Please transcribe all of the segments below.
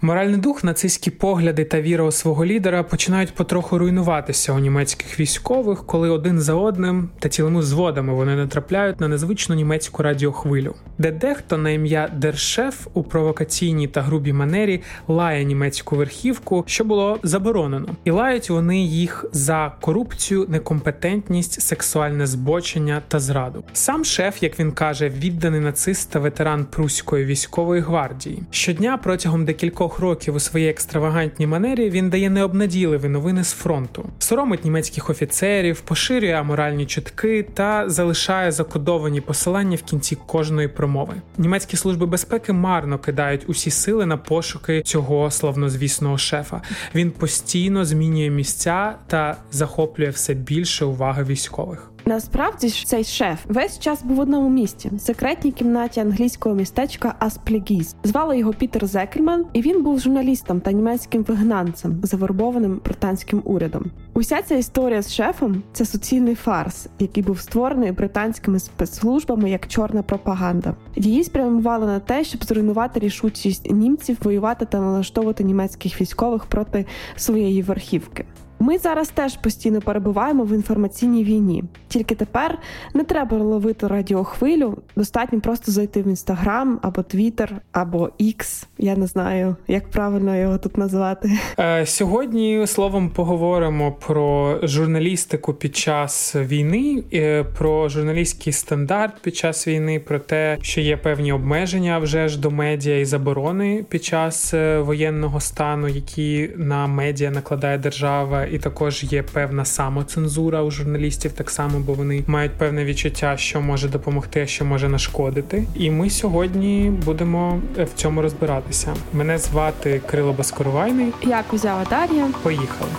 Моральний дух, нацистські погляди та віра у свого лідера починають потроху руйнуватися у німецьких військових, коли один за одним та цілими зводами вони натрапляють на незвичну німецьку радіохвилю, де дехто на ім'я Дершеф у провокаційній та грубій манері лає німецьку верхівку, що було заборонено, і лають вони їх за корупцію, некомпетентність, сексуальне збочення та зраду. Сам шеф, як він каже, відданий нацист та ветеран Пруської військової гвардії. Щодня протягом декількох кількох років у своїй екстравагантній манері він дає необнадійливі новини з фронту, соромить німецьких офіцерів, поширює аморальні чутки та залишає закодовані посилання в кінці кожної промови. Німецькі служби безпеки марно кидають усі сили на пошуки цього славнозвісного шефа. Він постійно змінює місця та захоплює все більше уваги військових. Насправді ж цей шеф весь час був в одному місці в секретній кімнаті англійського містечка Асплегіз. Звали його Пітер Зекельман, і він був журналістом та німецьким вигнанцем, завербованим британським урядом. Уся ця історія з шефом це суцільний фарс, який був створений британськими спецслужбами як чорна пропаганда. Її спрямували на те, щоб зруйнувати рішучість німців воювати та налаштовувати німецьких військових проти своєї верхівки. Ми зараз теж постійно перебуваємо в інформаційній війні. Тільки тепер не треба ловити радіохвилю, достатньо просто зайти в інстаграм або Твіттер, або X, Я не знаю, як правильно його тут назвати. Е, сьогодні словом поговоримо про журналістику під час війни, е, про журналістський стандарт під час війни, про те, що є певні обмеження вже ж до медіа і заборони під час е, воєнного стану, які на медіа накладає держава і також є певна самоцензура у журналістів, так само, бо вони мають певне відчуття, що може допомогти, а що може нашкодити. І ми сьогодні будемо в цьому розбиратися. Мене звати Крило Баскоровайний. Я Кузява Дар'я. Поїхали.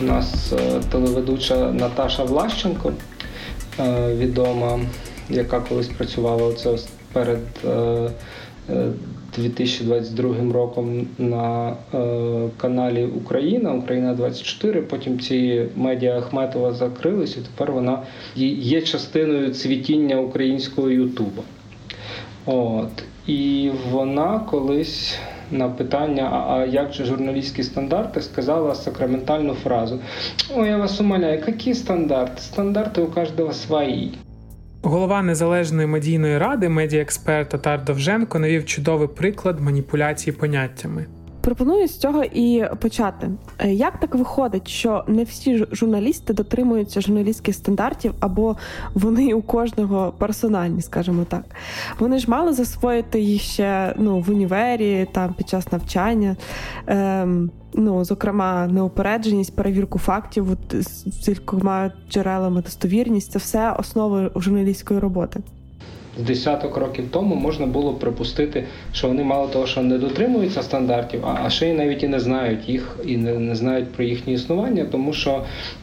У нас е, телеведуча Наташа Влащенко е, відома, яка колись працювала оце перед 2022 е, роком на е, каналі Україна, Україна 24 Потім ці медіа Ахметова закрились, і тепер вона є частиною цвітіння українського Ютуба. От. І вона колись на питання, а як же журналістські стандарти, сказала сакраментальну фразу: О, я вас умоляю, які стандарти? Стандарти у кожного свої. Голова незалежної медійної ради, медіаексперт Татар Довженко навів чудовий приклад маніпуляції поняттями. Пропоную з цього і почати. Е, як так виходить, що не всі журналісти дотримуються журналістських стандартів, або вони у кожного персональні, скажімо так. Вони ж мали засвоїти їх ще ну, в універі, там під час навчання. Ем, ну, зокрема, неупередженість, перевірку фактів з кількома джерелами, достовірність це все основи журналістської роботи десяток років тому можна було припустити, що вони мало того, що не дотримуються стандартів, а ще й навіть і не знають їх і не, не знають про їхнє існування, тому що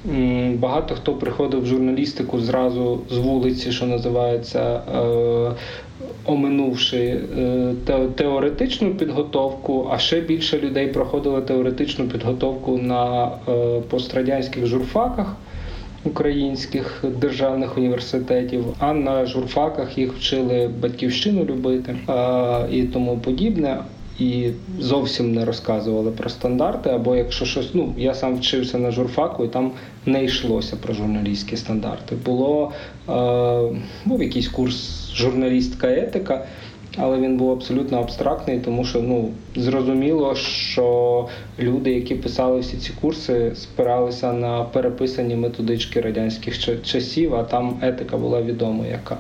м, багато хто приходив в журналістику зразу з вулиці, що називається. Е, Оминувши е, теоретичну підготовку, а ще більше людей проходили теоретичну підготовку на е, пострадянських журфаках українських державних університетів, а на журфаках їх вчили батьківщину любити а, і тому подібне. І зовсім не розказували про стандарти. Або якщо щось, ну я сам вчився на журфаку, і там не йшлося про журналістські стандарти. Було е, був якийсь курс журналістка етика але він був абсолютно абстрактний, тому що ну зрозуміло, що люди, які писали всі ці курси, спиралися на переписані методички радянських часів, а там етика була відома яка.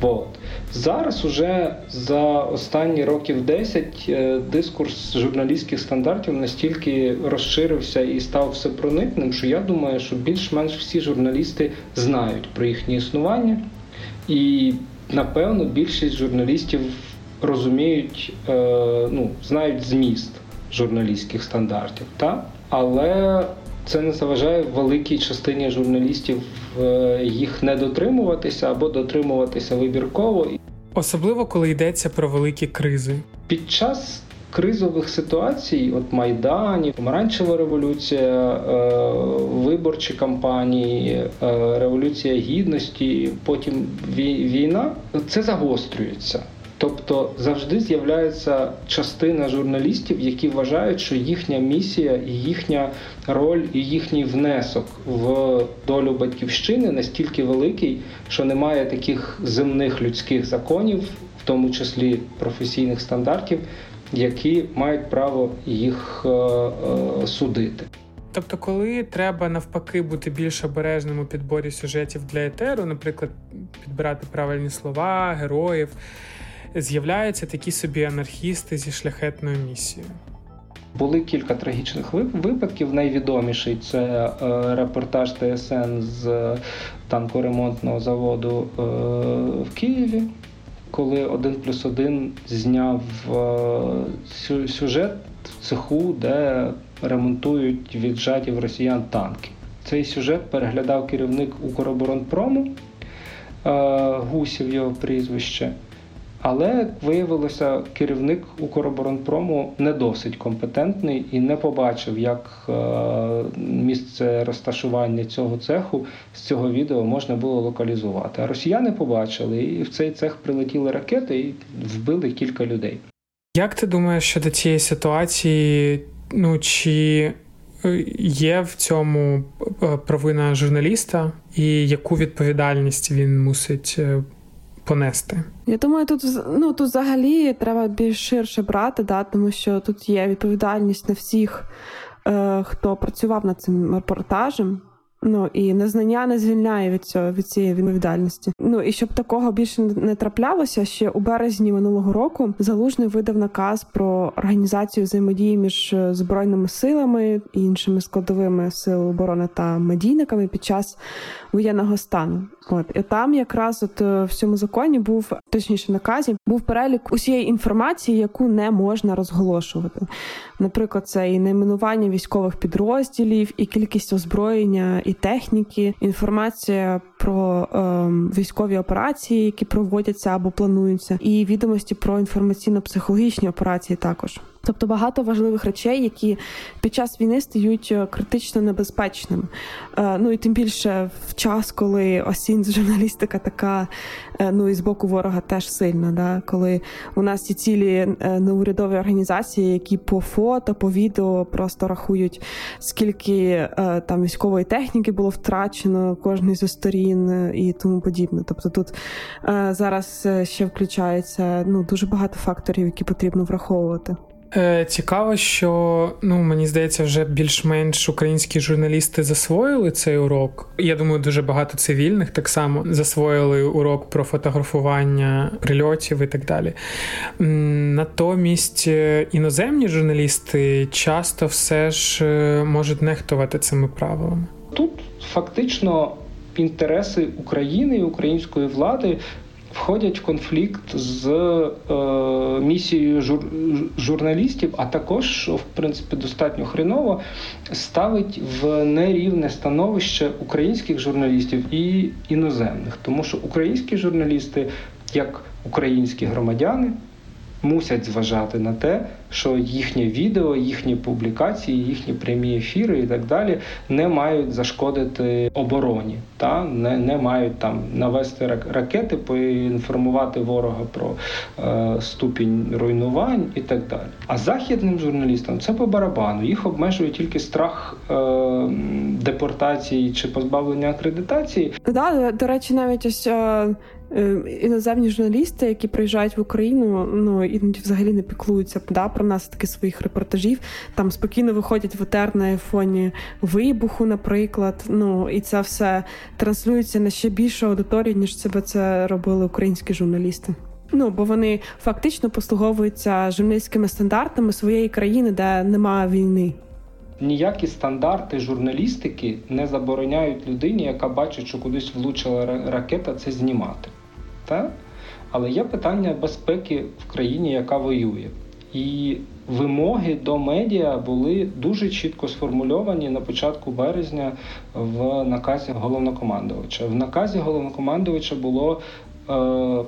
От. Зараз уже за останні років 10 е, дискурс журналістських стандартів настільки розширився і став всепроникним, що я думаю, що більш-менш всі журналісти знають про їхнє існування. І напевно більшість журналістів розуміють, е, ну, знають зміст журналістських стандартів, та? але це не заважає великій частині журналістів е, їх не дотримуватися або дотримуватися вибірково. Особливо коли йдеться про великі кризи. Під час кризових ситуацій, от Майдані, Помаранчева революція, е, виборчі кампанії, е, революція гідності, потім війна, це загострюється. Тобто завжди з'являється частина журналістів, які вважають, що їхня місія, і їхня роль і їхній внесок в долю батьківщини настільки великий, що немає таких земних людських законів, в тому числі професійних стандартів, які мають право їх е, е, судити. Тобто, коли треба навпаки бути більш обережним у підборі сюжетів для етеру, наприклад, підбирати правильні слова, героїв, з'являються такі собі анархісти зі шляхетною місією. Були кілька трагічних випадків. Найвідоміший це е, репортаж ТСН з танкоремонтного заводу в Києві коли один плюс один зняв е, сюжет в цеху, де ремонтують віджаті в росіян танки. Цей сюжет переглядав керівник Укроборонпрому е, Гусів його прізвище. Але виявилося, керівник Укроборонпрому не досить компетентний і не побачив, як е, місце розташування цього цеху з цього відео можна було локалізувати. А росіяни побачили, і в цей цех прилетіли ракети і вбили кілька людей. Як ти думаєш щодо цієї ситуації? Ну чи е, є в цьому е, провина журналіста, і яку відповідальність він мусить понести? Я думаю, тут ну тут взагалі треба більш ширше брати, да, тому що тут є відповідальність на всіх, е, хто працював над цим репортажем. Ну і незнання не звільняє від цього від цієї відповідальності. Ну і щоб такого більше не траплялося, ще у березні минулого року залужний видав наказ про організацію взаємодії між збройними силами і іншими складовими сил оборони та медійниками під час воєнного стану. От і там якраз от е, в цьому законі був точніше наказі, був перелік усієї інформації, яку не можна розголошувати. Наприклад, це і найменування військових підрозділів, і кількість озброєння і техніки, інформація про е, військові операції, які проводяться або плануються, і відомості про інформаційно-психологічні операції також. Тобто багато важливих речей, які під час війни стають е, критично небезпечними. Е, ну і тим більше в час, коли осінь журналістика така, е, ну і з боку ворога теж сильна. Да? Коли у нас є цілі неурядові організації, які по фото, по відео просто рахують, скільки там військової техніки було втрачено кожної зі сторін і тому подібне. Тобто тут зараз ще включається ну дуже багато факторів, які потрібно враховувати. Е, цікаво, що ну мені здається, вже більш-менш українські журналісти засвоїли цей урок. Я думаю, дуже багато цивільних так само засвоїли урок про фотографування прильотів і так далі. Натомість е, іноземні журналісти часто все ж е, можуть нехтувати цими правилами. Тут фактично інтереси України і української влади входять в конфлікт з е, місією жур, журналістів, а також, що в принципі достатньо хреново, ставить в нерівне становище українських журналістів і іноземних, тому що українські журналісти, як українські громадяни, мусять зважати на те, що їхнє відео, їхні публікації, їхні прямі ефіри і так далі не мають зашкодити обороні, та не не мають там навести ракети, поінформувати ворога про е, ступінь руйнувань і так далі. А західним журналістам це по барабану. Їх обмежує тільки страх е, депортації чи позбавлення акредитації. Да, до речі, навіть ось. Е, Е, іноземні журналісти, які приїжджають в Україну, ну іноді взагалі не піклуються да, про нас таки своїх репортажів. Там спокійно виходять в етер на фоні вибуху, наприклад. Ну і це все транслюється на ще більшу аудиторію, ніж себе це робили українські журналісти. Ну бо вони фактично послуговуються журналістськими стандартами своєї країни, де немає війни. Ніякі стандарти журналістики не забороняють людині, яка бачить, що кудись влучила ракета, це знімати. Так? Але є питання безпеки в країні, яка воює. І вимоги до медіа були дуже чітко сформульовані на початку березня в наказі головнокомандувача. В наказі головнокомандувача було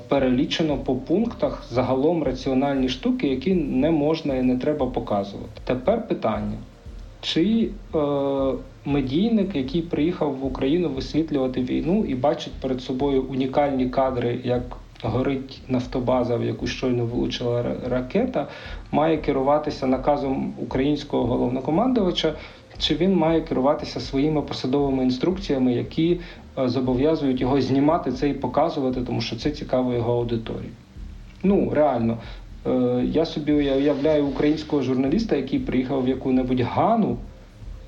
перелічено по пунктах загалом раціональні штуки, які не можна і не треба показувати. Тепер питання: чи е, медійник, який приїхав в Україну висвітлювати війну і бачить перед собою унікальні кадри, як горить нафтобаза, в яку щойно влучила ракета, має керуватися наказом українського головнокомандувача, чи він має керуватися своїми посадовими інструкціями, які е, зобов'язують його знімати це і показувати, тому що це цікаво його аудиторії. Ну, реально. Е, я собі уявляю українського журналіста, який приїхав в яку-небудь Гану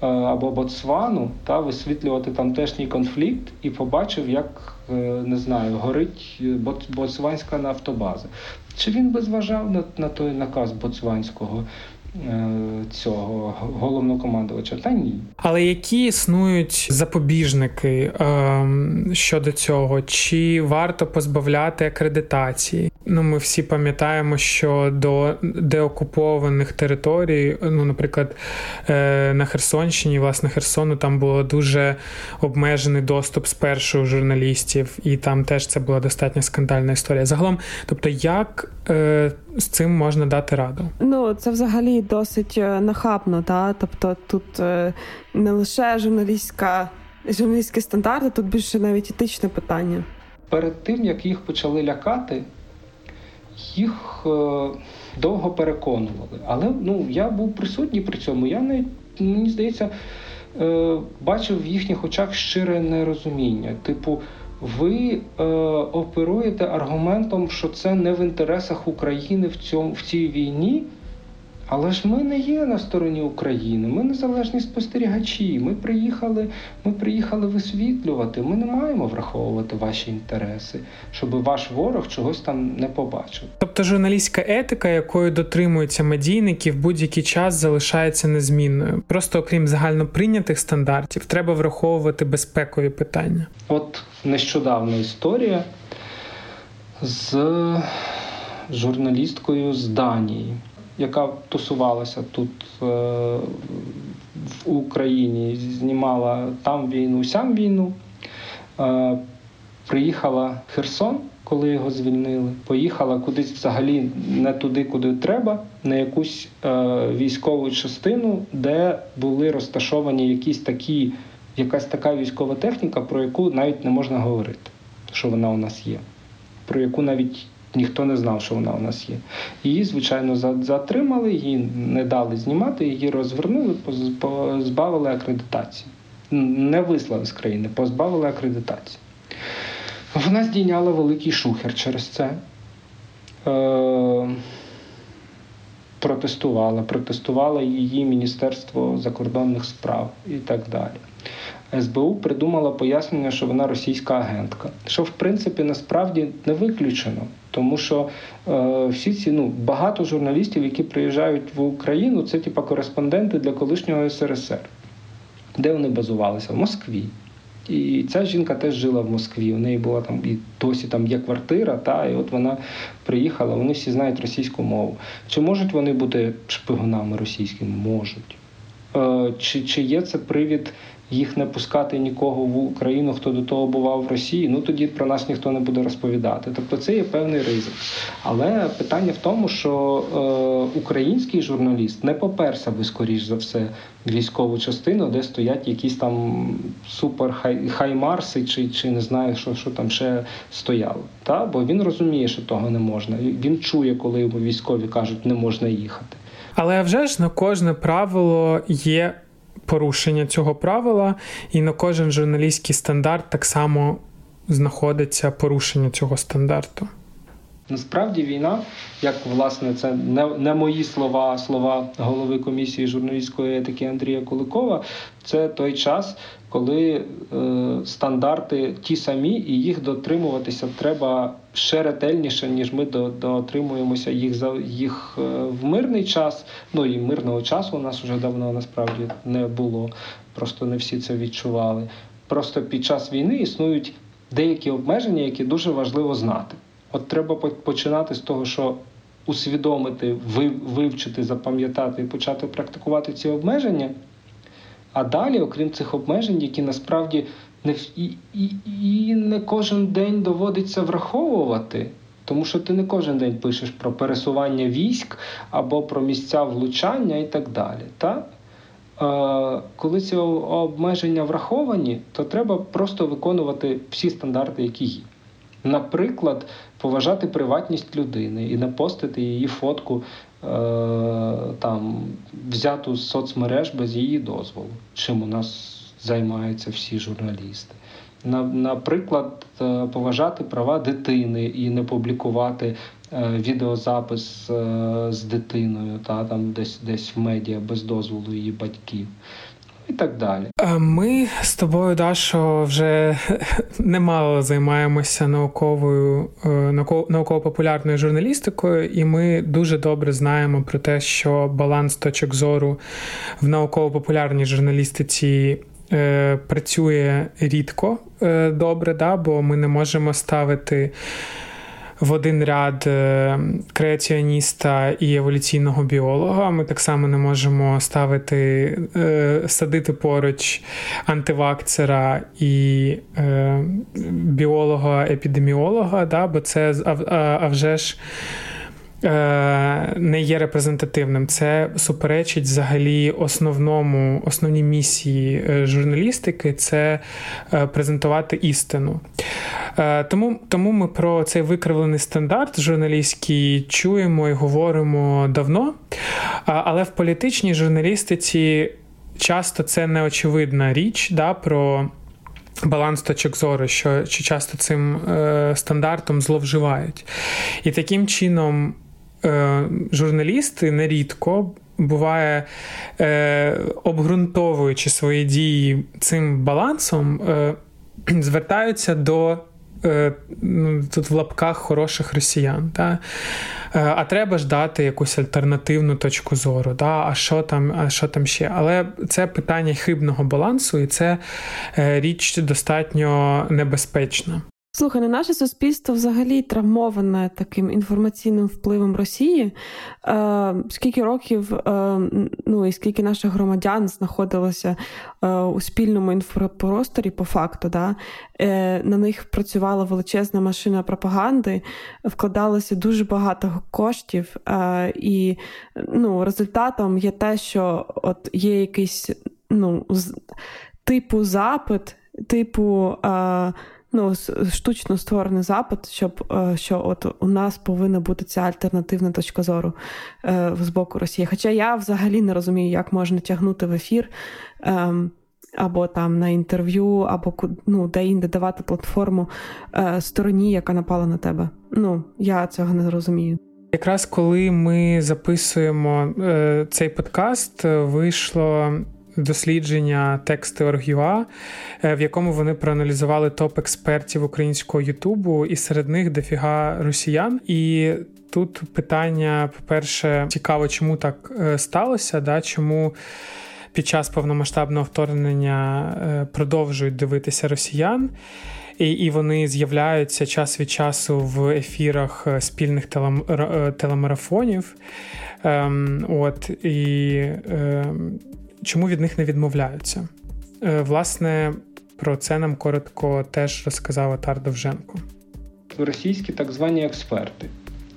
або Ботсвану, та висвітлювати тамтешній конфлікт і побачив, як не знаю, горить Ботсванська нафтобаза. Чи він би зважав на, на той наказ Ботсванського? Е, цього головнокомандувача, та ні. Але які існують запобіжники е, щодо цього? Чи варто позбавляти акредитації? Ну, ми всі пам'ятаємо, що до деокупованих територій, ну, наприклад, е, на Херсонщині, власне, Херсону, там було дуже обмежений доступ спершу у журналістів, і там теж це була достатньо скандальна історія. Загалом, тобто, як з цим можна дати раду? Ну, це взагалі досить е, нахабно, та тобто тут е, не лише журналістська журналістські стандарти, тут більше навіть етичне питання. Перед тим як їх почали лякати, їх е, довго переконували. Але ну, я був присутній при цьому. Я навіть, мені здається, е, бачив в їхніх очах щире нерозуміння. Типу, ви е, оперуєте аргументом, що це не в інтересах України в цьому в цій війні. Але ж ми не є на стороні України, ми незалежні спостерігачі. Ми приїхали, ми приїхали висвітлювати. Ми не маємо враховувати ваші інтереси, щоб ваш ворог чогось там не побачив. Тобто журналістська етика, якою дотримуються медійники, в будь-який час залишається незмінною. Просто окрім загальноприйнятих стандартів, треба враховувати безпекові питання. От нещодавна історія з журналісткою з Данії яка тусувалася тут е, в Україні, знімала там війну, сям війну. Е, приїхала в Херсон, коли його звільнили. Поїхала кудись взагалі не туди, куди треба, на якусь е, військову частину, де були розташовані якісь такі, якась така військова техніка, про яку навіть не можна говорити, що вона у нас є, про яку навіть ніхто не знав, що вона у нас є. Її, звичайно, затримали, її не дали знімати, її розвернули, позбавили акредитації. Не вислали з країни, позбавили акредитації. Вона здійняла великий шухер через це. Е, Протестувала, протестувала її Міністерство закордонних справ і так далі. СБУ придумала пояснення, що вона російська агентка, що в принципі насправді не виключено, тому що е, всі ці ну багато журналістів, які приїжджають в Україну, це типа кореспонденти для колишнього СРСР, де вони базувалися в Москві. І ця жінка теж жила в Москві. У неї була там і досі там є квартира, та і от вона приїхала. Вони всі знають російську мову. Чи можуть вони бути шпигунами російськими? Можуть. Е, чи, Чи є це привід? Їх не пускати нікого в Україну, хто до того бував в Росії, ну тоді про нас ніхто не буде розповідати. Тобто це є певний ризик. Але питання в тому, що е, український журналіст не поперся би, скоріш за все, військову частину, де стоять якісь там супер хай, хаймарси, чи чи не знаю, що що там ще стояло. Та? Бо він розуміє, що того не можна. Він чує, коли йому військові кажуть, не можна їхати. Але вже ж на кожне правило є порушення цього правила, і на кожен журналістський стандарт так само знаходиться порушення цього стандарту. Насправді війна, як власне, це не не мої слова, а слова голови комісії журналістської етики Андрія Куликова. Це той час, коли е, стандарти ті самі, і їх дотримуватися треба ще ретельніше, ніж ми дотримуємося їх за їх е, в мирний час. Ну і мирного часу у нас вже давно насправді не було. Просто не всі це відчували. Просто під час війни існують деякі обмеження, які дуже важливо знати. От треба починати з того, що усвідомити, вивчити, запам'ятати і почати практикувати ці обмеження. А далі, окрім цих обмежень, які насправді не і, і, і не кожен день доводиться враховувати. Тому що ти не кожен день пишеш про пересування військ або про місця влучання і так далі. Так? Е, коли ці обмеження враховані, то треба просто виконувати всі стандарти, які є. Наприклад, поважати приватність людини і не постити її фотку е, там, взяту з соцмереж без її дозволу, чим у нас займаються всі журналісти. Наприклад, е, поважати права дитини і не публікувати е, відеозапис е, з дитиною, та там десь десь в медіа без дозволу її батьків. І так далі. Ми з тобою, Дашо, вже немало займаємося науковою науково-популярною журналістикою, і ми дуже добре знаємо про те, що баланс точок зору в науково-популярній журналістиці е, працює рідко е, добре, да, бо ми не можемо ставити. В один ряд е, креаціоніста і еволюційного біолога. Ми так само не можемо ставити, е, садити поруч антивакцера і е, біолога-епідеміолога, да, бо це а, а вже ж. Е, не є репрезентативним. Це суперечить взагалі основному, основній місії е, журналістики це е, презентувати істину. Тому тому ми про цей викривлений стандарт журналістський чуємо і говоримо давно. Але в політичній журналістиці часто це неочевидна річ да, про. Баланс точок зору, що часто цим е, стандартом зловживають. І таким чином журналісти нерідко буває, е, обґрунтовуючи свої дії цим балансом, е, звертаються до. Е, ну, тут в лапках хороших росіян. Та? Е, а треба ж дати якусь альтернативну точку зору. Та? А що там а що там ще? Але це питання хибного балансу, і це е, річ достатньо небезпечна. Слухай, на наше суспільство взагалі травмоване таким інформаційним впливом Росії. Е, Скільки років, е, ну і скільки наших громадян знаходилося е, у спільному інфопросторі, по факту, да? Е, на них працювала величезна машина пропаганди, вкладалося дуже багато коштів, е, і ну, результатом є те, що от є якийсь ну, типу запит, типу. Е, ну, штучно створений запит, щоб е, що от у нас повинна бути ця альтернативна точка зору е, з боку Росії. Хоча я взагалі не розумію, як можна тягнути в ефір. Ем, або там на інтерв'ю, або ну, де-інде давати платформу е, стороні, яка напала на тебе. Ну, я цього не розумію. Якраз коли ми записуємо е, цей подкаст, вийшло дослідження тексти.org.ua, е, в якому вони проаналізували топ експертів українського Ютубу, і серед них дофіга росіян. І тут питання, по-перше, цікаво, чому так е, сталося, да, чому. Під час повномасштабного вторгнення е, продовжують дивитися росіян, і і вони з'являються час від часу в ефірах спільних телемарафонів. Ем, от, І ем, чому від них не відмовляються. Е, власне, про це нам коротко теж розказав Атар Довженко. Російські так звані експерти,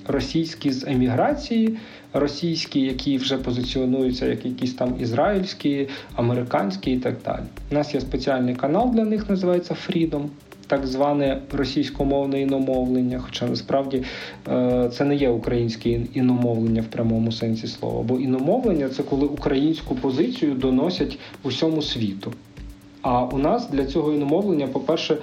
російські з еміграції, російські, які вже позиціонуються як якісь там ізраїльські, американські і так далі. У нас є спеціальний канал для них, називається Freedom так зване російськомовне іномовлення, хоча насправді е, це не є українське іномовлення в прямому сенсі слова. Бо іномовлення це коли українську позицію доносять усьому світу. А у нас для цього іномовлення, по-перше,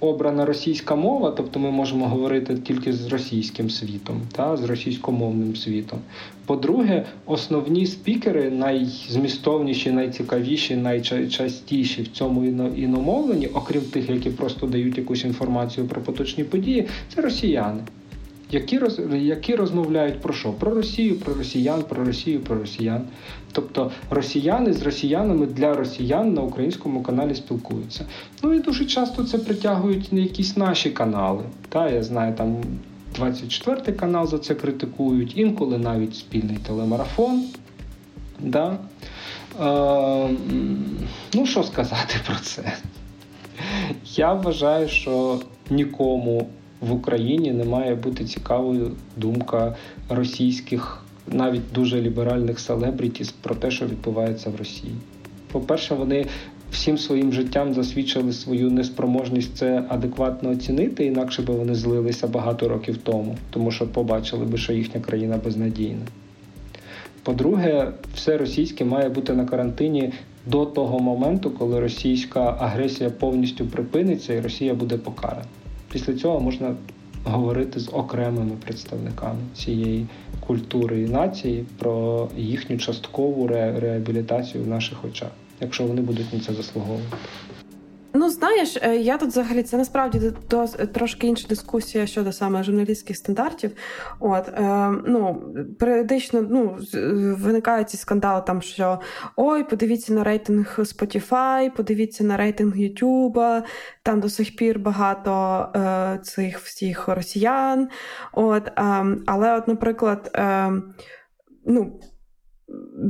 обрана російська мова, тобто ми можемо говорити тільки з російським світом, та з російськомовним світом. По-друге, основні спікери, найзмістовніші, найцікавіші, найчастіші в цьому іномовленні, окрім тих, які просто дають якусь інформацію про поточні події, це росіяни які роз, які розмовляють про що? Про Росію, про росіян, про Росію, про росіян. Тобто росіяни з росіянами для росіян на українському каналі спілкуються. Ну і дуже часто це притягують на якісь наші канали. Та, Я знаю, там 24 канал за це критикують, інколи навіть спільний телемарафон. Да? Е, Ну, що сказати про це? Я вважаю, що нікому в Україні не має бути цікавою думка російських, навіть дуже ліберальних селебрітіс про те, що відбувається в Росії. По-перше, вони всім своїм життям засвідчили свою неспроможність це адекватно оцінити, інакше би вони злилися багато років тому, тому що побачили би, що їхня країна безнадійна. По-друге, все російське має бути на карантині до того моменту, коли російська агресія повністю припиниться і Росія буде покарана. Після цього можна говорити з окремими представниками цієї культури і нації про їхню часткову ре- реабілітацію в наших очах, якщо вони будуть на це заслуговувати. Ну, знаєш, е, я тут взагалі це насправді до, трошки інша дискусія щодо саме журналістських стандартів. От е, ну періодично ну, виникають ці скандали, там що ой, подивіться на рейтинг Spotify, подивіться на рейтинг YouTube, там до сих пір багато е, цих всіх росіян. От, е, але, от, наприклад, е, ну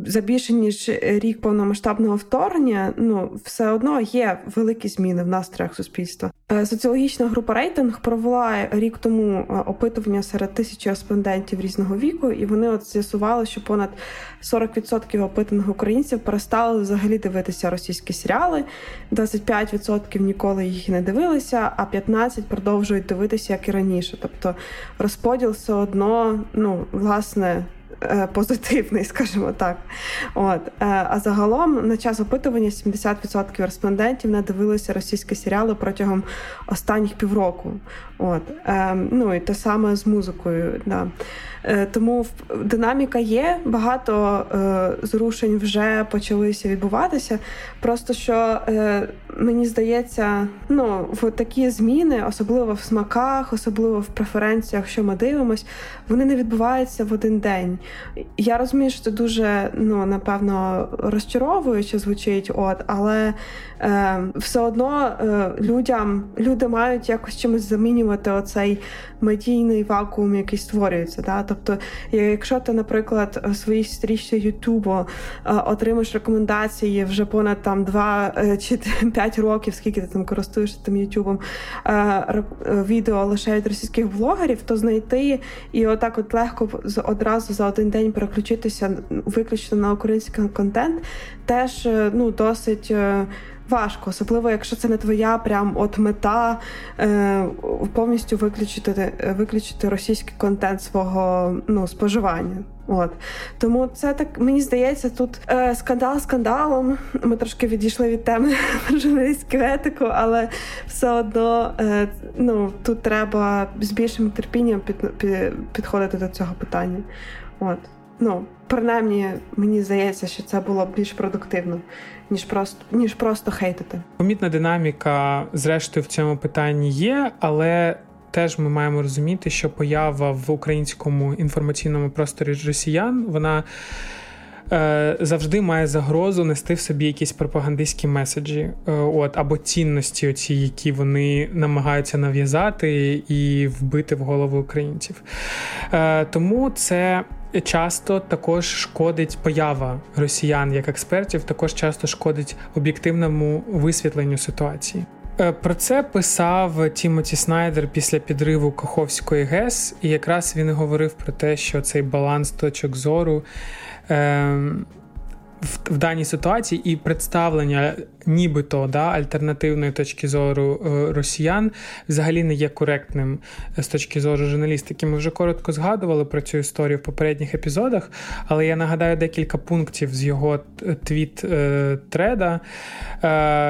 за більше ніж рік повномасштабного вторгнення, ну все одно є великі зміни в настроях суспільства. Е, соціологічна група рейтинг провела рік тому е, опитування серед тисячі респондентів різного віку, і вони от з'ясували, що понад 40% опитаних українців перестали взагалі дивитися російські серіали, 25% ніколи їх не дивилися, а 15% продовжують дивитися як і раніше. Тобто розподіл все одно, ну власне. Е, позитивний, скажімо так. От. Е, а загалом на час опитування 70% респондентів не дивилися російські серіали протягом останніх півроку. От. Ем, ну і те саме з музикою. Да. Е, тому динаміка є, багато е, зрушень вже почалися відбуватися. Просто що е, мені здається, ну в такі зміни, особливо в смаках, особливо в преференціях, що ми дивимось, вони не відбуваються в один день. Я розумію, що це дуже ну напевно розчаровуюче звучить, от але е, все одно е, людям люди мають якось чимось замінювати оцей медійний вакуум, який створюється. Да? Тобто, якщо ти, наприклад, в своїй стрічці Ютубу е, отримаєш рекомендації вже понад там 2 е, чи 5 років, скільки ти там користуєшся тим Ютубом е, відео лише від російських блогерів, то знайти і отак от легко одразу за один день переключитися виключно на український контент, теж ну досить важко, особливо якщо це не твоя прям от мета е, повністю виключити виключити російський контент свого ну, споживання. От тому це так мені здається, тут е, скандал скандалом. Ми трошки відійшли від теми журналістську етику, але все одно е, ну тут треба з більшим терпінням під, під, підходити до цього питання. От ну принаймні мені здається, що це було більш продуктивно ніж просто ніж просто хейтити. Помітна динаміка, зрештою, в цьому питанні є, але теж ми маємо розуміти, що поява в українському інформаційному просторі росіян вона. Е, завжди має загрозу нести в собі якісь пропагандистські меседжі, е, от або цінності, оці, які вони намагаються нав'язати і вбити в голову українців. Е, тому це часто також шкодить поява росіян як експертів, також часто шкодить об'єктивному висвітленню ситуації. Е, про це писав Тімоті Снайдер після підриву Каховської ГЕС, і якраз він говорив про те, що цей баланс точок зору. Е- в, в даній ситуації і представлення, нібито да, альтернативної точки зору е, росіян взагалі не є коректним е, з точки зору журналістики. Ми вже коротко згадували про цю історію в попередніх епізодах, але я нагадаю декілька пунктів з його твіт е,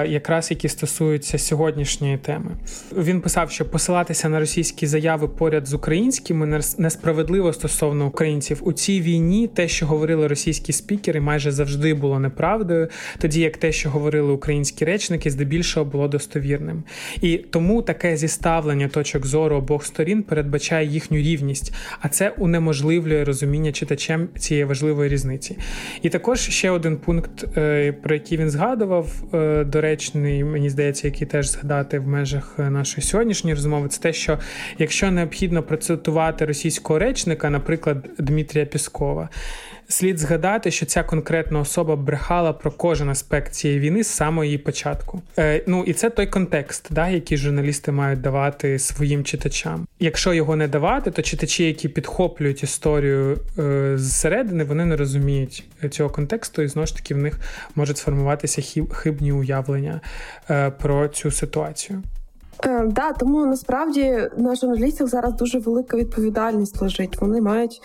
якраз які стосуються сьогоднішньої теми. Він писав, що посилатися на російські заяви поряд з українськими несправедливо стосовно українців у цій війні, те, що говорили російські спікери, майже завжди було неправдою, тоді як те, що говорили українські речники, здебільшого було достовірним. І тому таке зіставлення точок зору обох сторін передбачає їхню рівність, а це унеможливлює розуміння читачем цієї важливої різниці. І також ще один пункт, е, про який він згадував, е, доречний, мені здається, який теж згадати в межах е, нашої сьогоднішньої розмови, це те, що якщо необхідно процитувати російського речника, наприклад, Дмитрія Піскова. Слід згадати, що ця конкретна особа брехала про кожен аспект цієї війни з самого її початку. Е, Ну і це той контекст, да, який журналісти мають давати своїм читачам. Якщо його не давати, то читачі, які підхоплюють історію е, зсередини, вони не розуміють цього контексту, і знову ж таки в них можуть сформуватися хибні уявлення е, про цю ситуацію. Е, да, тому насправді на журналістів зараз дуже велика відповідальність лежить. Вони мають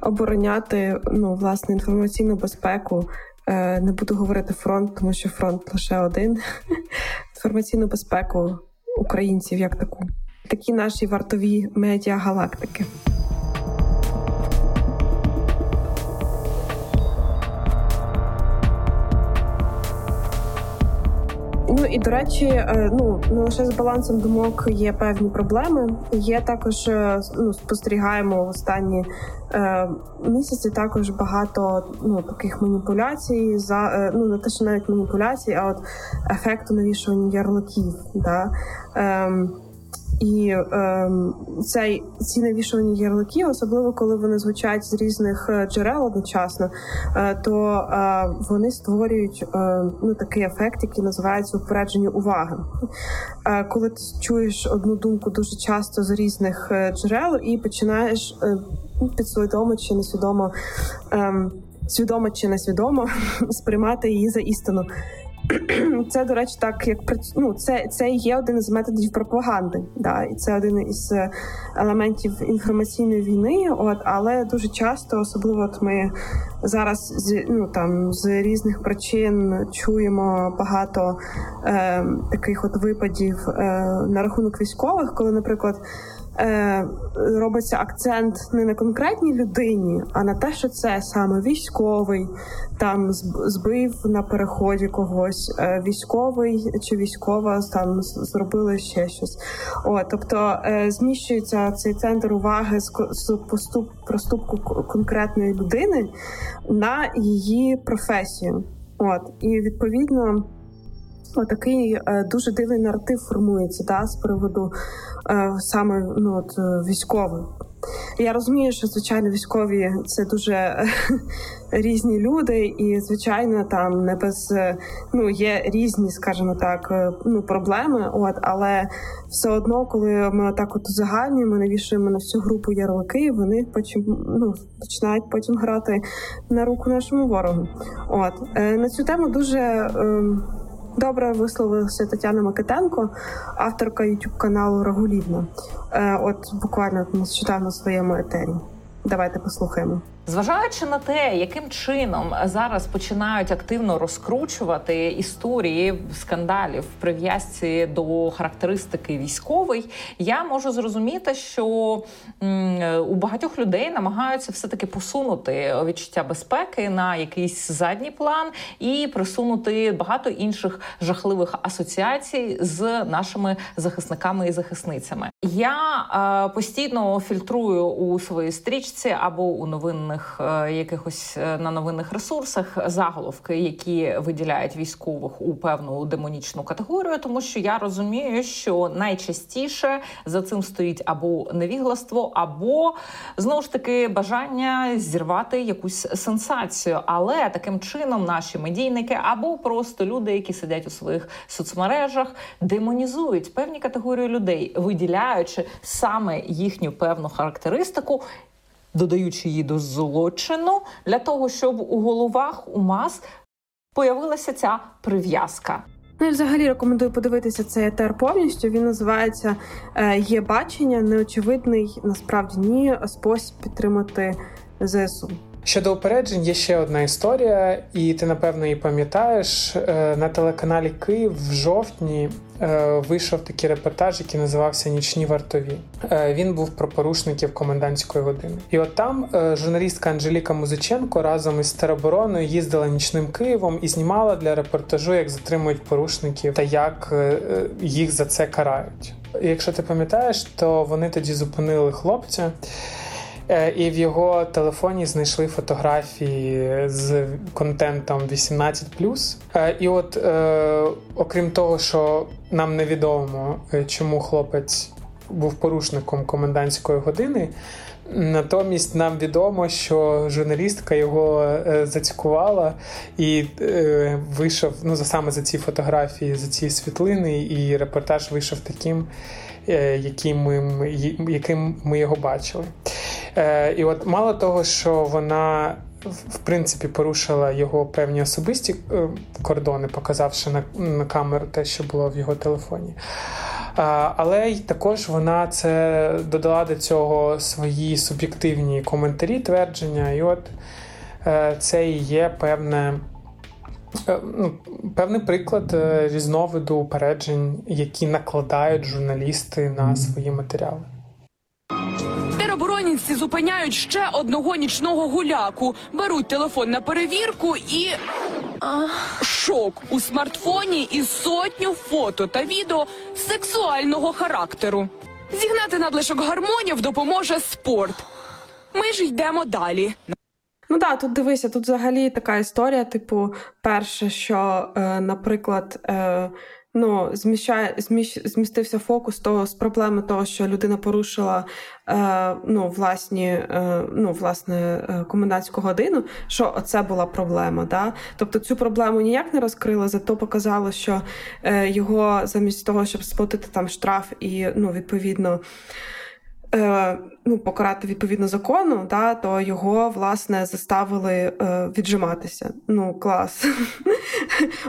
обороняти ну, власне інформаційну безпеку. Е, не буду говорити фронт, тому що фронт лише один. Інформаційну безпеку українців як таку. Такі наші вартові медіа Ну і до речі, е, ну не лише з балансом думок є певні проблеми. Є також е, ну, спостерігаємо в останні е, місяці. Також багато ну таких маніпуляцій за е, ну не те, що навіть маніпуляцій, а от ефекту навішування ярликів. Да? Е, і е, цей ці навішувані ярлики, особливо коли вони звучать з різних е, джерел одночасно, е, то е, вони створюють е, ну такий ефект, який називається упередження уваги. Е, коли ти чуєш одну думку дуже часто з різних е, джерел і починаєш е, підсвідомо чи несвідомо, ем, свідомо чи несвідомо сприймати її за істину. Це, до речі, так як ну, це це є один із методів пропаганди, да, і це один із е, елементів інформаційної війни. От але дуже часто, особливо от ми зараз з ну там з різних причин чуємо багато е, таких от випадів е, на рахунок військових, коли, наприклад е, робиться акцент не на конкретній людині, а на те, що це саме військовий, там збив на переході когось, е, військовий чи військова там зробили ще щось. О, тобто е, зміщується цей центр уваги з поступ проступку конкретної людини на її професію. От і відповідно. Отакий е, дуже дивний наратив формується да, з приводу е, саме ну, от, е, військових. Я розумію, що звичайно військові це дуже різні люди, і звичайно, там не без ну є різні, скажімо так, ну проблеми. От але все одно, коли ми так от узагальнюємо, навішуємо на всю групу ярлики, вони потім ну починають потім грати на руку нашому ворогу. От на цю тему дуже. Е, Добре висловилася Тетяна Макетенко, авторка youtube каналу Рагулівна. Е, от буквально нещодавно в своєму етері. Давайте послухаємо. Зважаючи на те, яким чином зараз починають активно розкручувати історії скандалів в прив'язці до характеристики військової, я можу зрозуміти, що у багатьох людей намагаються все таки посунути відчуття безпеки на якийсь задній план і присунути багато інших жахливих асоціацій з нашими захисниками і захисницями. Я е, постійно фільтрую у своїй стрічці або у новинних новинних е, якихось е, на новинних ресурсах заголовки, які виділяють військових у певну демонічну категорію, тому що я розумію, що найчастіше за цим стоїть або невігластво, або знову ж таки бажання зірвати якусь сенсацію. Але таким чином наші медійники або просто люди, які сидять у своїх соцмережах, демонізують певні категорії людей, виділяючи саме їхню певну характеристику додаючи її до злочину, для того, щоб у головах у мас появилася ця прив'язка. Ну і взагалі рекомендую подивитися цей етер повністю. Він називається е, Є бачення, неочевидний насправді ні спосіб підтримати ЗСУ. Щодо упереджень, є ще одна історія, і ти напевно її пам'ятаєш е, на телеканалі Київ в жовтні е, вийшов такий репортаж, який називався Нічні вартові. Е, він був про порушників комендантської години. І от там журналістка Анжеліка Музиченко разом із теробороною їздила нічним Києвом і знімала для репортажу, як затримують порушників та як їх за це карають. Якщо ти пам'ятаєш, то вони тоді зупинили хлопця. Е, і в його телефоні знайшли фотографії з контентом 18+. Е, і от, е, окрім того, що нам невідомо, чому хлопець був порушником комендантської години. Натомість нам відомо, що журналістка його зацькувала і е, вийшов ну саме за ці фотографії, за ці світлини, і репортаж вийшов таким, яким ми, яким ми його бачили. Е, І от мало того, що вона. В принципі, порушила його певні особисті е, кордони, показавши на на камеру те, що було в його телефоні. Але й також вона це додала до цього свої суб'єктивні коментарі, твердження, і от е, це і є певне. Е, ну, певний приклад е, різновиду упереджень, які накладають журналісти на свої матеріали. Тероборонівці зупиняють ще одного нічного гуляку, беруть телефон на перевірку і Шок у смартфоні із сотню фото та відео сексуального характеру. Зігнати надлишок гармонів допоможе спорт. Ми ж йдемо далі. Ну так, тут дивися, тут взагалі така історія. Типу, перше, що, е, наприклад, е, ну, зміщає, зміщ, змістився фокус того з проблеми того, що людина порушила е, ну, власні, е, ну, власне, е, комендантську годину, що це була проблема. Да? Тобто цю проблему ніяк не розкрила, зато показало, що е, його замість того, щоб сплатити там штраф і ну, відповідно е, ну, покарати відповідно закону, да, то його власне заставили е, віджиматися. Ну, клас.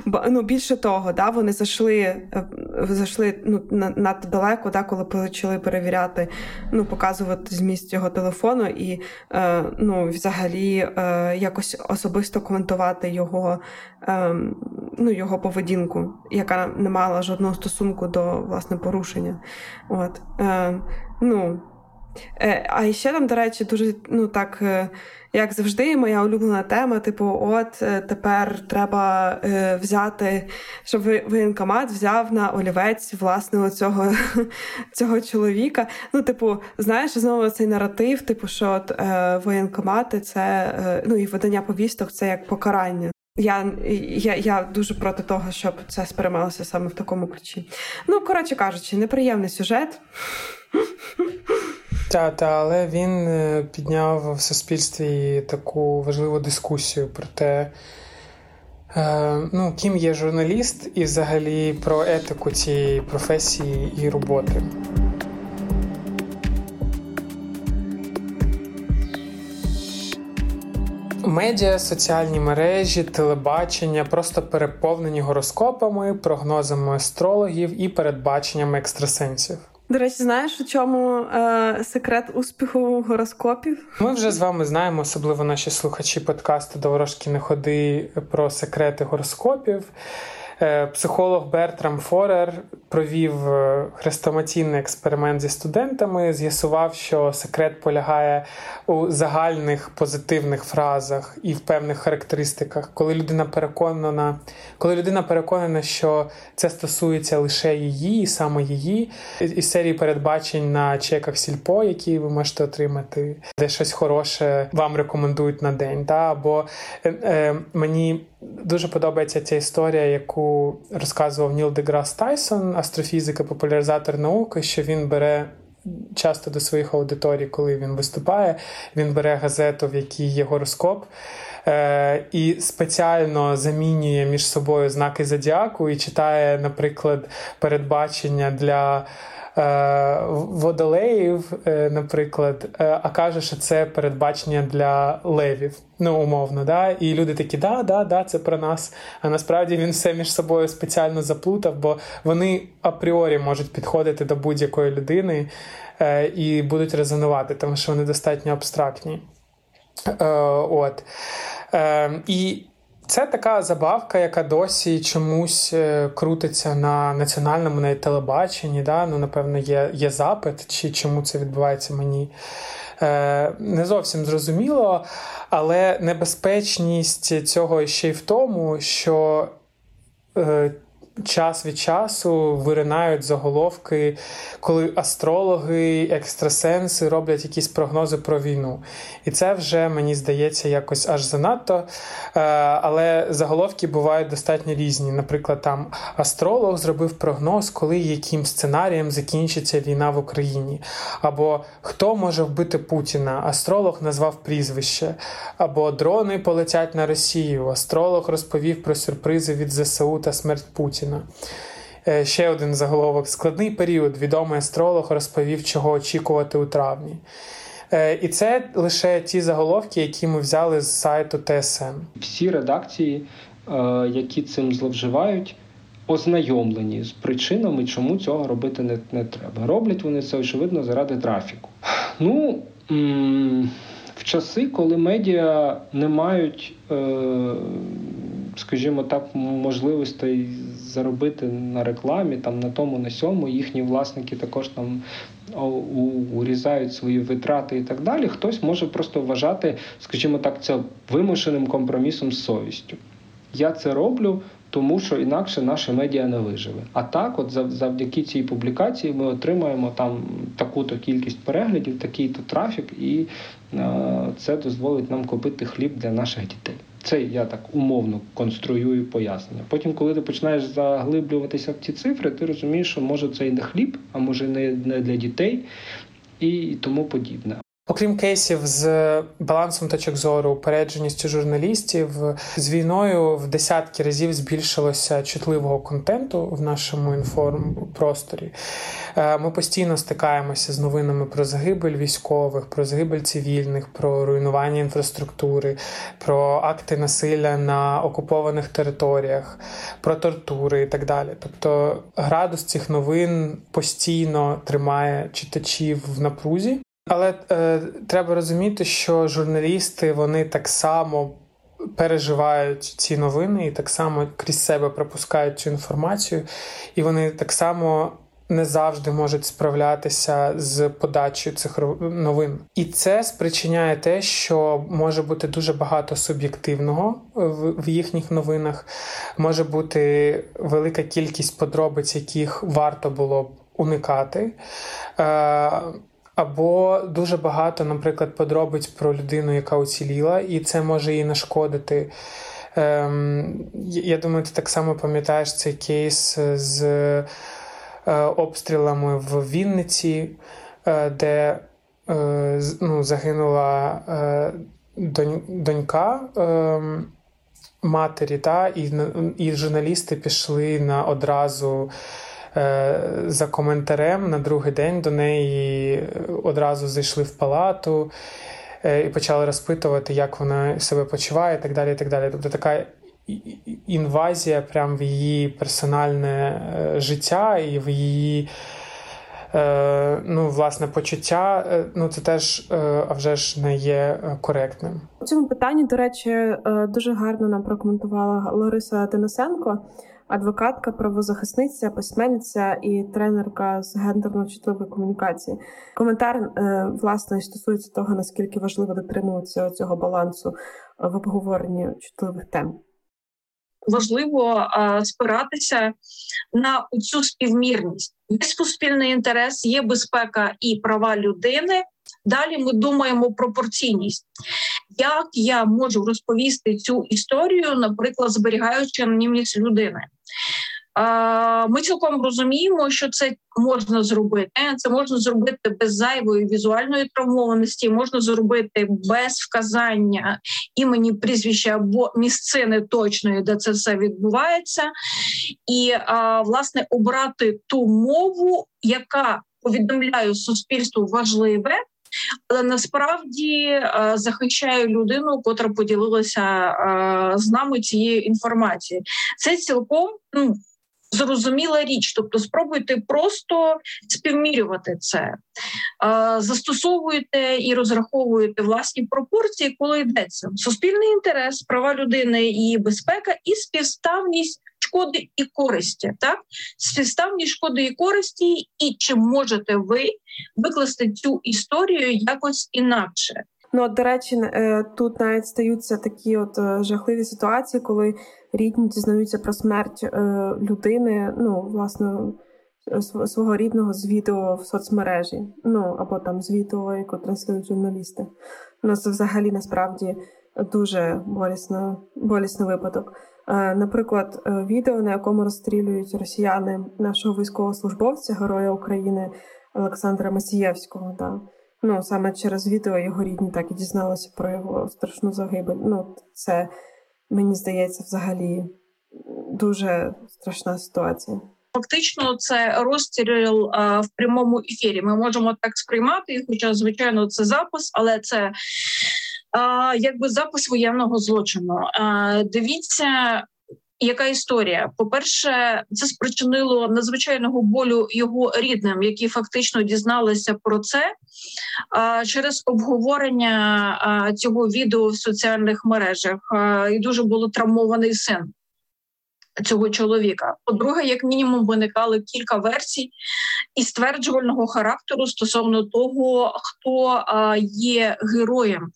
ну, Більше того, да, вони зайшли е, зайшли ну, надто далеко, да, коли почали перевіряти, ну, показувати зміст його телефону і е, ну, взагалі е, якось особисто коментувати його ем, ну, його поведінку, яка не мала жодного стосунку до власне порушення. От. Е, ну, Е, а ще там, до речі, дуже ну так, е, як завжди, моя улюблена тема: типу, от е, тепер треба взяти, щоб воєнкомат взяв на олівець власне цього цього чоловіка. Ну, типу, знаєш, знову цей наратив, типу, що от, воєнкомати це ну і видання повісток це як покарання. Я я, я дуже проти того, щоб це сприймалося саме в такому ключі. Ну, коротше кажучи, неприємний сюжет. Та, але він е, підняв в суспільстві таку важливу дискусію про те, е, ну, ким є журналіст, і взагалі про етику цієї професії і роботи. Медіа, соціальні мережі, телебачення просто переповнені гороскопами, прогнозами астрологів і передбаченнями екстрасенсів. До речі, знаєш, у чому е, секрет успіху гороскопів? Ми вже з вами знаємо, особливо наші слухачі подкасту «Доворожки не ходи про секрети гороскопів. Е, психолог Бертрам Форер провів е, хрестоматійний експеримент зі студентами, з'ясував, що секрет полягає у загальних позитивних фразах і в певних характеристиках, коли людина переконана, коли людина переконана, що це стосується лише її, і саме її, із серії передбачень на чеках сільпо, які ви можете отримати, де щось хороше вам рекомендують на день. Та? Або е, е, мені дуже подобається ця історія, яку розказував Ніл Деграс Тайсон, астрофізик і популяризатор науки, що він бере. Часто до своїх аудиторій, коли він виступає, він бере газету, в якій є гороскоп, е, і спеціально замінює між собою знаки зодіаку і читає, наприклад, передбачення для водолеїв, е, наприклад, е, а каже, що це передбачення для левів, ну умовно, да? і люди такі, да, да, да, це про нас. А насправді він все між собою спеціально заплутав, бо вони апріорі можуть підходити до будь-якої людини і будуть резонувати, тому що вони достатньо абстрактні. От. І це така забавка, яка досі чомусь е, крутиться на національному на телебаченні. Да? Ну, Напевно, є є запит, чи чому це відбувається мені. Е, Не зовсім зрозуміло, але небезпечність цього ще й в тому, що е, час від часу виринають заголовки, коли астрологи, екстрасенси роблять якісь прогнози про війну. І це вже мені здається якось аж занадто. Е, але заголовки бувають достатньо різні. Наприклад, там астролог зробив прогноз, коли яким сценарієм закінчиться війна в Україні. Або хто може вбити Путіна? Астролог назвав прізвище. Або дрони полетять на Росію. Астролог розповів про сюрпризи від ЗСУ та смерть Путіна. Е, ще один заголовок: складний період. Відомий астролог розповів, чого очікувати у травні. Е, і це лише ті заголовки, які ми взяли з сайту ТСН. Всі редакції, е, які цим зловживають, ознайомлені з причинами, чому цього робити не, не треба. Роблять вони це очевидно заради трафіку. Ну в часи, коли медіа не мають, скажімо так, можливостей заробити на рекламі, там на тому, на сьому, їхні власники також там урізають свої витрати і так далі. Хтось може просто вважати, скажімо так, це вимушеним компромісом з совістю. Я це роблю, тому що інакше наше медіа не виживе. А так, от завдяки цій публікації, ми отримаємо там таку-то кількість переглядів, такий-то трафік, і е, це дозволить нам купити хліб для наших дітей. Це я так умовно конструюю пояснення. Потім, коли ти починаєш заглиблюватися в ці цифри, ти розумієш, що може це і не хліб, а може не для дітей і тому подібне. Окрім кейсів з балансом точок зору, упередженістю журналістів, з війною в десятки разів збільшилося чутливого контенту в нашому інформпросторі. Е, ми постійно стикаємося з новинами про загибель військових, про загибель цивільних, про руйнування інфраструктури, про акти насилля на окупованих територіях, про тортури і так далі. Тобто градус цих новин постійно тримає читачів в напрузі. Але е, треба розуміти, що журналісти вони так само переживають ці новини і так само крізь себе пропускають цю інформацію, і вони так само не завжди можуть справлятися з подачею цих новин. І це спричиняє те, що може бути дуже багато суб'єктивного в їхніх новинах, може бути велика кількість подробиць, яких варто було б уникати. Е, або дуже багато, наприклад, подробиць про людину, яка уціліла, і це може їй нашкодити. Ем, Я думаю, ти так само пам'ятаєш цей кейс з е, обстрілами в Вінниці, е, де е, ну, загинула е, донь, донька. Е, Матері, та, і і журналісти пішли на одразу Е, за коментарем на другий день до неї одразу зайшли в палату е, і почали розпитувати, як вона себе почуває, і так далі. і так далі. Тобто така інвазія прямо в її персональне е, життя і в її. Ну, власне, почуття, ну це теж а вже ж не є коректним. У цьому питанні, до речі, дуже гарно нам прокоментувала Лариса Денисенко адвокатка, правозахисниця, письменниця і тренерка з гендерно-чутливої комунікації. Коментар е, власне стосується того, наскільки важливо дотримуватися цього балансу в обговоренні чутливих тем. Важливо спиратися на цю співмірність. Є суспільний інтерес, є безпека і права людини. Далі ми думаємо про пропорційність. Як я можу розповісти цю історію, наприклад, зберігаючи анонімність людини? Ми цілком розуміємо, що це можна зробити. Це можна зробити без зайвої візуальної травмованості, можна зробити без вказання імені прізвища або місцини точної, де це все відбувається, і власне обрати ту мову, яка повідомляє суспільству важливе але насправді е, захищаю людину, котра поділилася е, з нами цією інформацією. Це цілком ну. Зрозуміла річ, тобто спробуйте просто співмірювати це, е, застосовуйте і розраховуєте власні пропорції, коли йдеться суспільний інтерес, права людини і безпека, і співставність шкоди і користі, так співставні шкоди і користі, і чи можете ви викласти цю історію якось інакше? Ну, до речі, е, тут навіть стаються такі от е, жахливі ситуації, коли рідні дізнаються про смерть е, людини, ну, власне, свого рідного з відео в соцмережі, ну або там з відео, яку транслюють журналісти. Ну, це взагалі насправді дуже болісно, болісний випадок. Наприклад, відео, на якому розстрілюють росіяни нашого військовослужбовця, героя України Олександра Масієвського. Да. Ну, саме через відео його рідні так і дізналися про його страшну загибель. Ну, це мені здається взагалі дуже страшна ситуація. Фактично, це розстріл а, в прямому ефірі. Ми можемо так сприймати, хоча, звичайно, це запис, але це якби запис воєнного злочину. Дивіться, яка історія? По-перше, це спричинило надзвичайного болю його рідним, які фактично дізналися про це через обговорення цього відео в соціальних мережах. І дуже було травмований син цього чоловіка. По-друге, як мінімум, виникали кілька версій і стверджувального характеру стосовно того, хто є героєм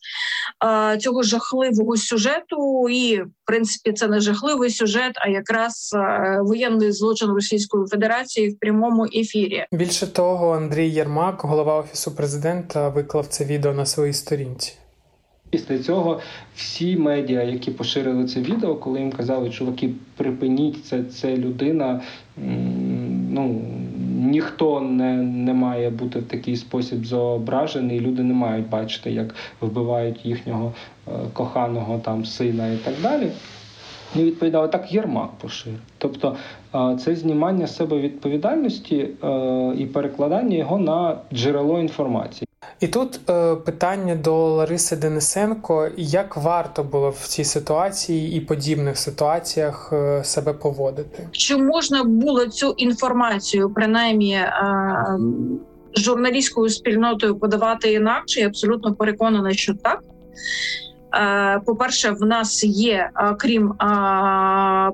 цього жахливого сюжету, і в принципі це не жахливий сюжет, а якраз воєнний злочин Російської Федерації в прямому ефірі. Більше того, Андрій Єрмак, голова офісу президента, виклав це відео на своїй сторінці. Після цього всі медіа, які поширили це відео, коли їм казали, чуваки, припиніть це, це людина. Ну ніхто не не має бути в такий спосіб зображений. Люди не мають бачити, як вбивають їхнього е, коханого там сина і так далі. І відповідали так, Єрмак поширив. Тобто е, це знімання себе відповідальності е, і перекладання його на джерело інформації. І тут е, питання до Лариси Денисенко: як варто було в цій ситуації і подібних ситуаціях е, себе поводити? Чи можна було цю інформацію, принаймні е, журналістською спільнотою подавати інакше? Я абсолютно переконана, що так. Е, по-перше, в нас є крім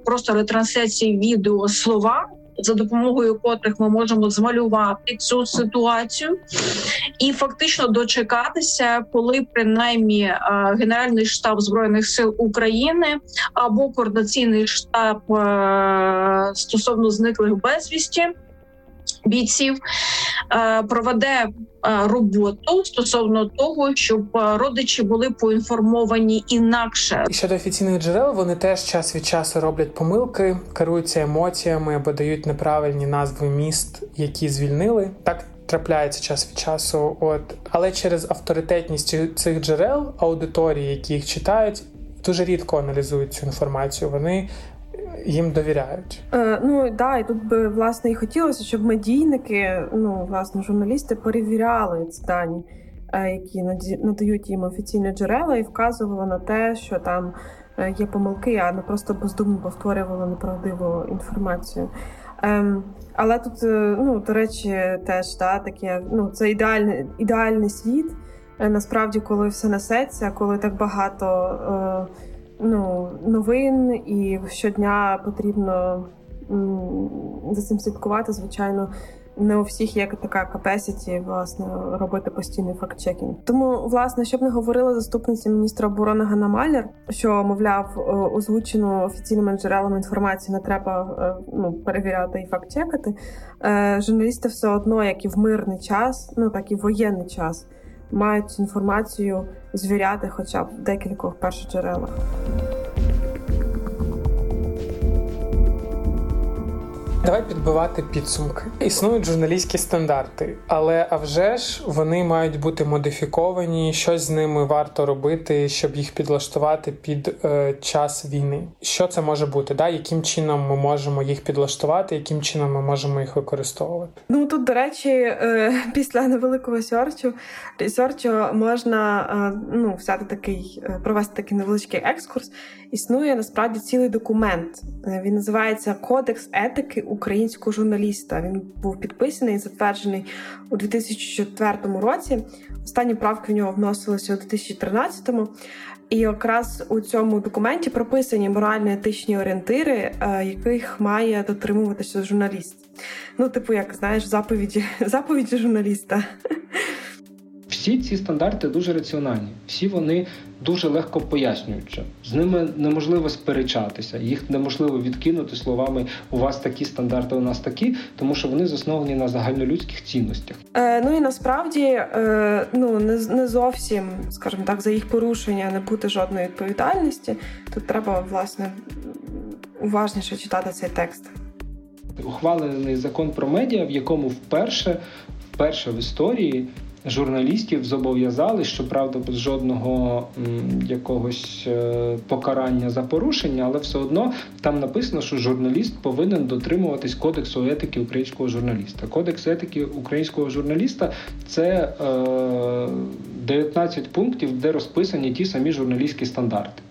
просто ретрансляції відео слова, за допомогою котрих ми можемо змалювати цю ситуацію і фактично дочекатися, коли принаймні е, Генеральний штаб збройних сил України або координаційний штаб е, стосовно зниклих безвісті бійців е, проведе е, роботу стосовно того, щоб е, родичі були поінформовані інакше. Щодо офіційних джерел вони теж час від часу роблять помилки, керуються емоціями або дають неправильні назви міст, які звільнили. Так трапляється час від часу. От але через авторитетність цих джерел аудиторії, які їх читають, дуже рідко аналізують цю інформацію. Вони їм довіряють. Е, Ну да, і тут би власне і хотілося, щоб медійники, ну власне, журналісти перевіряли ці дані, е, які надають їм офіційні джерела, і вказували на те, що там е, є помилки, а не просто бездумно повторювали неправдиву інформацію. Ем, Але тут, е, ну до речі, теж да, таке, ну це ідеальний ідеальний світ. Насправді, коли все несеться, коли так багато. Е, ну, новин, і щодня потрібно за цим слідкувати, звичайно. Не у всіх є така capacity, власне, робити постійний факт-чекінг. Тому, власне, щоб не говорила заступниця міністра оборони Ганна Малер, що мовляв, е, озвучену офіційними джерелами інформацію не треба е, ну, перевіряти і факт-чекати. Е, журналісти все одно, як і в мирний час, ну так і в воєнний час мають інформацію звіряти, хоча б декількох першоджерелах. Давай підбивати підсумки. Існують журналістські стандарти, але а вже ж вони мають бути модифіковані. Щось з ними варто робити, щоб їх підлаштувати під е, час війни. Що це може бути? Да? Яким чином ми можемо їх підлаштувати, яким чином ми можемо їх використовувати? Ну тут, до речі, е, після невеликого сьорчу ресерчу можна е, ну взяти такий, е, провести такий невеличкий екскурс. Існує насправді цілий документ. Він називається Кодекс етики українського журналіста. Він був підписаний і затверджений у 2004 році. Останні правки в нього вносилися у 2013-му. І якраз у цьому документі прописані морально-етичні орієнтири, е, яких має дотримуватися журналіст. Ну, типу, як знаєш, заповіді заповіді журналіста всі ці стандарти дуже раціональні, всі вони дуже легко пояснюються. З ними неможливо сперечатися, їх неможливо відкинути словами У вас такі стандарти, у нас такі, тому що вони засновані на загальнолюдських цінностях. Е, Ну і насправді е, ну не не зовсім, скажімо так, за їх порушення не бути жодної відповідальності. Тут треба власне уважніше читати цей текст. Ухвалений закон про медіа, в якому вперше, вперше в історії журналістів зобов'язали, щоправда, без жодного якогось е, покарання за порушення, але все одно там написано, що журналіст повинен дотримуватись кодексу етики українського журналіста. Кодекс етики українського журналіста це е, 19 пунктів, де розписані ті самі журналістські стандарти.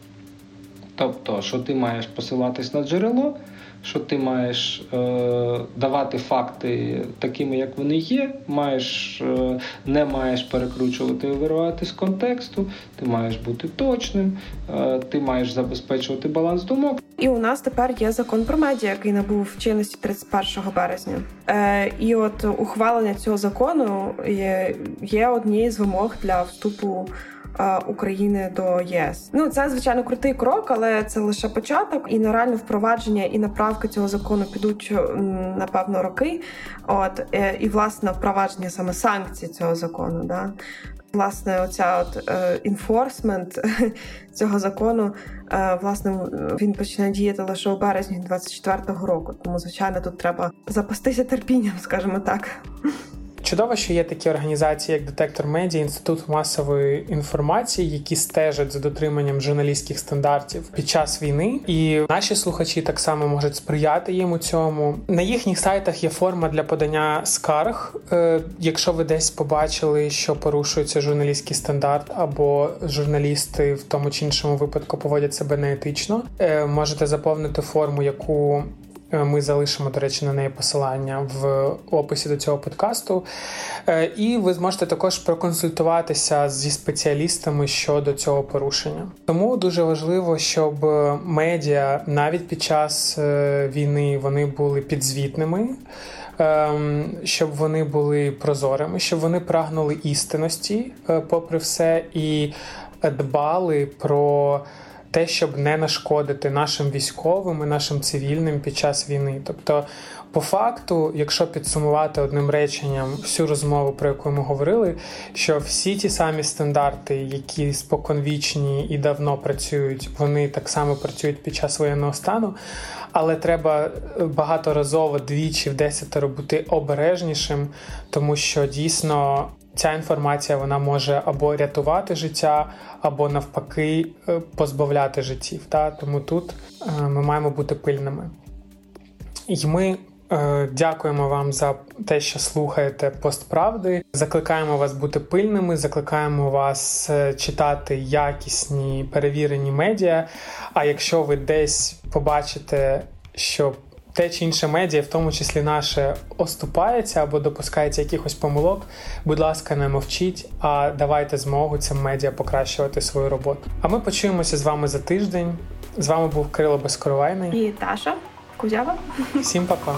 Тобто, що ти маєш посилатись на джерело що ти маєш е, давати факти такими, як вони є. Маєш е, не маєш перекручувати і виривати з контексту, ти маєш бути точним, е, ти маєш забезпечувати баланс думок. І у нас тепер є закон про медіа, який набув чинності 31 березня. Е, І от ухвалення цього закону є, є однією з вимог для вступу. України до ЄС. Ну це звичайно крутий крок, але це лише початок. І на реальне впровадження і направки цього закону підуть напевно роки. От е, і власне впровадження саме санкцій цього закону. Да. Власне, оця от інфорсмент цього закону, е, власне, він почне діяти лише у березні 24-го року. Тому, звичайно, тут треба запастися терпінням, скажімо так. Чудово, що є такі організації, як Детектор Медіа, інститут масової інформації, які стежать за дотриманням журналістських стандартів під час війни, і наші слухачі так само можуть сприяти їм у цьому. На їхніх сайтах є форма для подання скарг. Е, якщо ви десь побачили, що порушується журналістський стандарт, або журналісти в тому чи іншому випадку поводять себе неетично, е, можете заповнити форму, яку ми залишимо, до речі, на неї посилання в описі до цього подкасту. Е, і ви зможете також проконсультуватися зі спеціалістами щодо цього порушення. Тому дуже важливо, щоб медіа навіть під час е, війни вони були підзвітними. Ем, щоб вони були прозорими, щоб вони прагнули істинності, попри все, і дбали про те, щоб не нашкодити нашим військовим і нашим цивільним під час війни. Тобто, по факту, якщо підсумувати одним реченням всю розмову, про яку ми говорили, що всі ті самі стандарти, які споконвічні і давно працюють, вони так само працюють під час воєнного стану, але треба багаторазово двічі в десятеро бути обережнішим, тому що дійсно ця інформація вона може або рятувати життя, або навпаки е, позбавляти життів. Та? Тому тут е, ми маємо бути пильними. І ми е, дякуємо вам за те, що слухаєте постправди. Закликаємо вас бути пильними, закликаємо вас читати якісні перевірені медіа. А якщо ви десь побачите, що те чи інше медіа, в тому числі наше, оступається або допускається якихось помилок, будь ласка, не мовчіть, а давайте змогу цим медіа покращувати свою роботу. А ми почуємося з вами за тиждень. З вами був Кирило Безкоровайний і Таша Кузява. Всім па-па.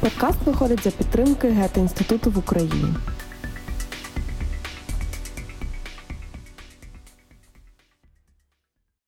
Подкаст виходить за підтримки Гета інституту в Україні.